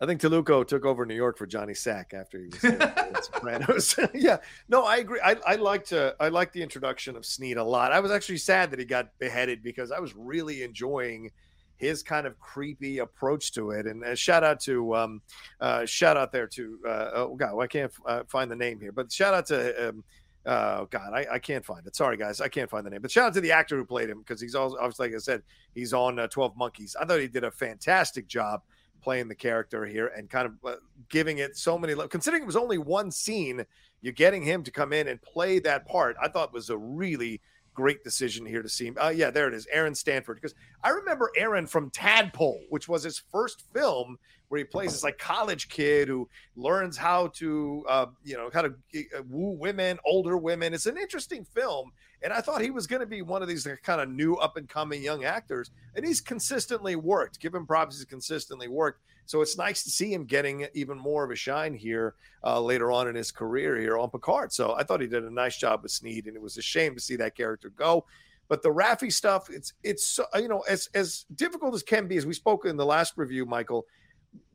I think Toluco took over New York for Johnny Sack after he was in Sopranos. yeah, no, I agree. I, I liked uh, I liked the introduction of Sneed a lot. I was actually sad that he got beheaded because I was really enjoying his kind of creepy approach to it. And uh, shout out to um, uh, shout out there to uh, oh god, I can't uh, find the name here, but shout out to um, Oh God, I, I can't find it. Sorry, guys, I can't find the name. But shout out to the actor who played him because he's also obviously, like I said, he's on uh, Twelve Monkeys. I thought he did a fantastic job playing the character here and kind of uh, giving it so many. Considering it was only one scene, you're getting him to come in and play that part. I thought was a really great decision here to see him. Uh, yeah, there it is, Aaron Stanford. Because I remember Aaron from Tadpole, which was his first film where he plays this like college kid who learns how to, uh, you know, how to uh, woo women, older women. It's an interesting film, and I thought he was going to be one of these kind of new up and coming young actors, and he's consistently worked. Give him props; he's consistently worked. So it's nice to see him getting even more of a shine here uh, later on in his career here on Picard. So I thought he did a nice job with Sneed, and it was a shame to see that character go. But the Raffi stuff, it's it's you know as as difficult as can be, as we spoke in the last review, Michael.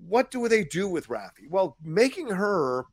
What do they do with Raffi? Well, making her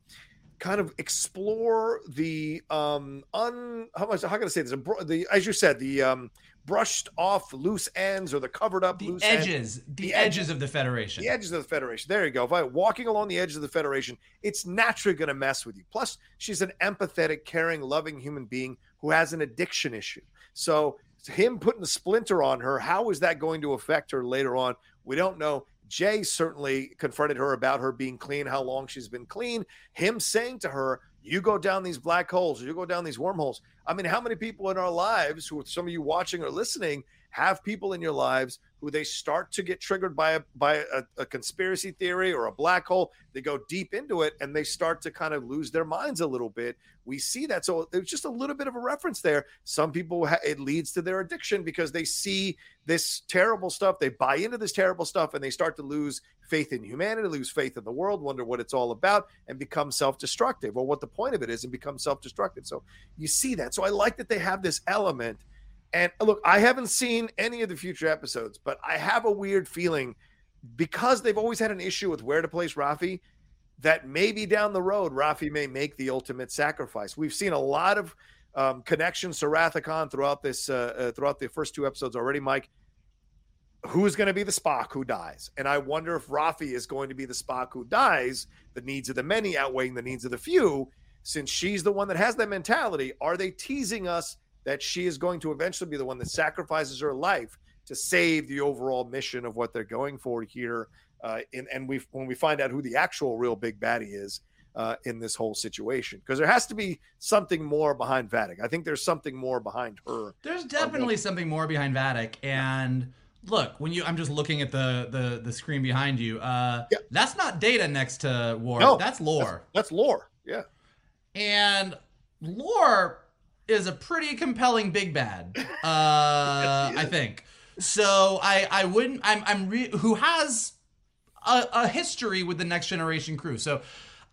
kind of explore the um un how much how can I say this the as you said the um brushed off loose ends or the covered up the edges, ends. the, the edges, edges of the Federation. The edges of the Federation. There you go. If I walking along the edges of the Federation, it's naturally going to mess with you. Plus, she's an empathetic, caring, loving human being who has an addiction issue. So, him putting the splinter on her, how is that going to affect her later on? We don't know. Jay certainly confronted her about her being clean, how long she's been clean. Him saying to her, you go down these black holes, you go down these wormholes. I mean, how many people in our lives, who some of you watching or listening, have people in your lives who they start to get triggered by a by a, a, conspiracy theory or a black hole. They go deep into it and they start to kind of lose their minds a little bit. We see that, so there's just a little bit of a reference there. Some people ha- it leads to their addiction because they see this terrible stuff. They buy into this terrible stuff and they start to lose faith in humanity, lose faith in the world, wonder what it's all about, and become self-destructive or what the point of it is, and become self-destructive. So you see that. So I like that they have this element and look, I haven't seen any of the future episodes, but I have a weird feeling because they've always had an issue with where to place Raffi that maybe down the road Raffi may make the ultimate sacrifice. We've seen a lot of um, connections to Wrath of Khan throughout this uh, uh, throughout the first two episodes already, Mike. Who's going to be the Spock who dies? And I wonder if Raffi is going to be the Spock who dies, the needs of the many outweighing the needs of the few. Since she's the one that has that mentality, are they teasing us that she is going to eventually be the one that sacrifices her life to save the overall mission of what they're going for here. Uh, in, and we when we find out who the actual real big baddie is uh, in this whole situation, because there has to be something more behind Vadic. I think there's something more behind her. There's definitely something more behind Vadic, and look when you i'm just looking at the the the screen behind you uh yeah. that's not Data next to war no, that's lore that's, that's lore yeah and lore is a pretty compelling big bad. Uh, I think. So I I wouldn't I'm I'm re- who has a, a history with the next generation crew. So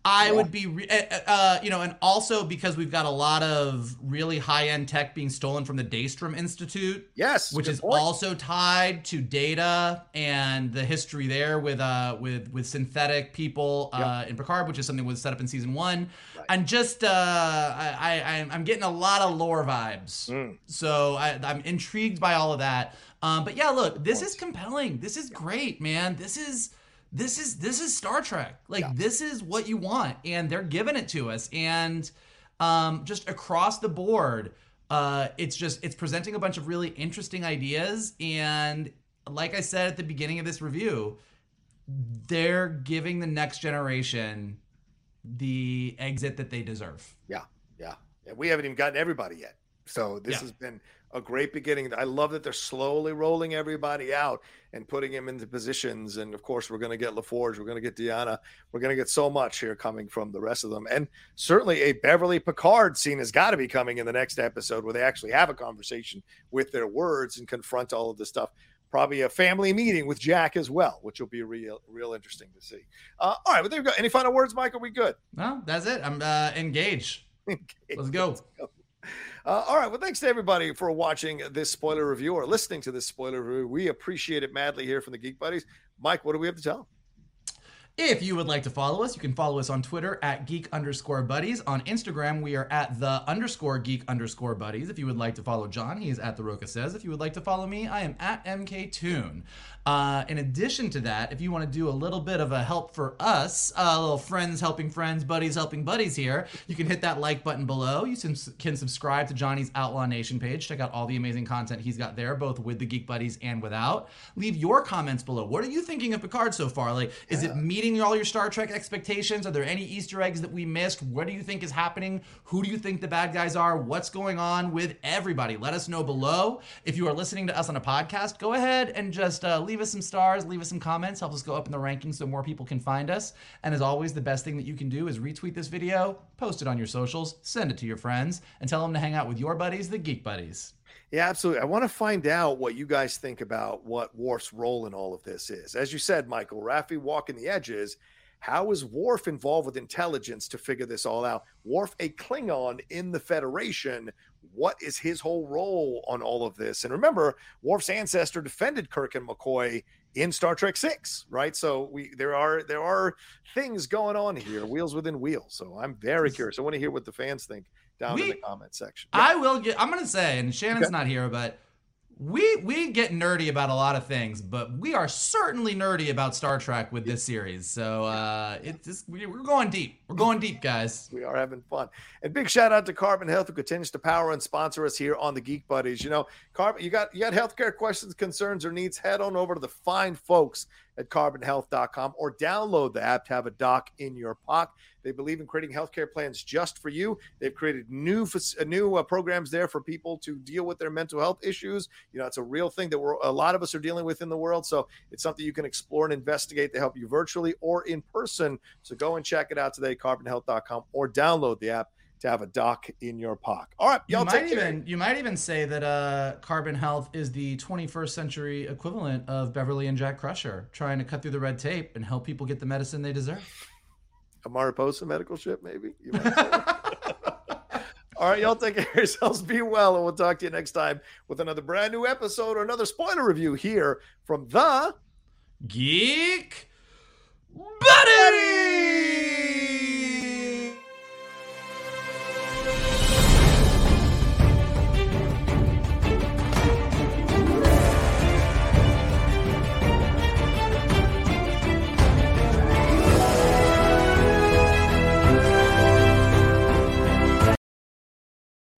I yeah. would be, re- uh, uh, you know, and also because we've got a lot of really high end tech being stolen from the Daystrom Institute. Yes, which is point. also tied to Data and the history there with uh with with synthetic people uh, in Picard, which is something was set up in season one. Right. And just uh, I, I I'm getting a lot of lore vibes, mm. so I, I'm intrigued by all of that. Um, but yeah, look, this is compelling. This is great, man. This is this is this is Star Trek. Like yeah. this is what you want, and they're giving it to us. And um, just across the board, uh, it's just it's presenting a bunch of really interesting ideas. And like I said at the beginning of this review, they're giving the next generation the exit that they deserve. Yeah, yeah, yeah. We haven't even gotten everybody yet. So this yeah. has been a great beginning. I love that they're slowly rolling everybody out and putting him into positions. And of course, we're going to get LaForge, we're going to get Deanna, we're going to get so much here coming from the rest of them. And certainly a Beverly Picard scene has got to be coming in the next episode where they actually have a conversation with their words and confront all of this stuff. Probably a family meeting with Jack as well, which will be real, real interesting to see. Uh, all right, well, there you go. Any final words, Mike? Are we good? No, that's it. I'm uh, engaged. engaged. Let's go. Let's go. Uh, all right. Well, thanks to everybody for watching this spoiler review or listening to this spoiler review. We appreciate it madly here from the Geek Buddies. Mike, what do we have to tell? If you would like to follow us, you can follow us on Twitter at geek underscore buddies. On Instagram, we are at the underscore geek underscore buddies. If you would like to follow John, he is at the Rocha says. If you would like to follow me, I am at MK Uh, in addition to that, if you want to do a little bit of a help for us, a uh, little friends helping friends, buddies helping buddies here, you can hit that like button below. You can subscribe to Johnny's Outlaw Nation page. Check out all the amazing content he's got there, both with the Geek Buddies and without. Leave your comments below. What are you thinking of Picard so far? Like, is yeah. it meeting all your Star Trek expectations? Are there any Easter eggs that we missed? What do you think is happening? Who do you think the bad guys are? What's going on with everybody? Let us know below. If you are listening to us on a podcast, go ahead and just uh, leave us some stars, leave us some comments, help us go up in the rankings so more people can find us. And as always, the best thing that you can do is retweet this video, post it on your socials, send it to your friends, and tell them to hang out with your buddies, the Geek Buddies. Yeah, absolutely. I want to find out what you guys think about what Worf's role in all of this is. As you said, Michael, Raffi walking the edges. How is Worf involved with intelligence to figure this all out? Worf, a Klingon in the Federation, what is his whole role on all of this? And remember, Worf's ancestor defended Kirk and McCoy in Star Trek Six, right? So we there are there are things going on here, wheels within wheels. So I'm very curious. I want to hear what the fans think down we, in the comment section. Yeah. I will get. I'm gonna say, and Shannon's okay. not here, but we we get nerdy about a lot of things, but we are certainly nerdy about Star Trek with this series. So uh, it's just, we're going deep. We're going deep, guys. We are having fun. And big shout out to Carbon Health who continues to power and sponsor us here on the Geek Buddies. You know, Carbon, you got you got healthcare questions, concerns, or needs? Head on over to the fine folks at carbonhealth.com or download the app to have a doc in your pocket. They believe in creating healthcare plans just for you. They've created new uh, new uh, programs there for people to deal with their mental health issues. You know, it's a real thing that we're a lot of us are dealing with in the world. So it's something you can explore and investigate to help you virtually or in person. So go and check it out today, carbonhealth.com, or download the app to have a doc in your pocket. All right, y'all you might even you might even say that uh, Carbon Health is the 21st century equivalent of Beverly and Jack Crusher, trying to cut through the red tape and help people get the medicine they deserve. A Mariposa medical ship, maybe. All right, y'all take care of yourselves. Be well, and we'll talk to you next time with another brand new episode or another spoiler review here from the Geek Buddy.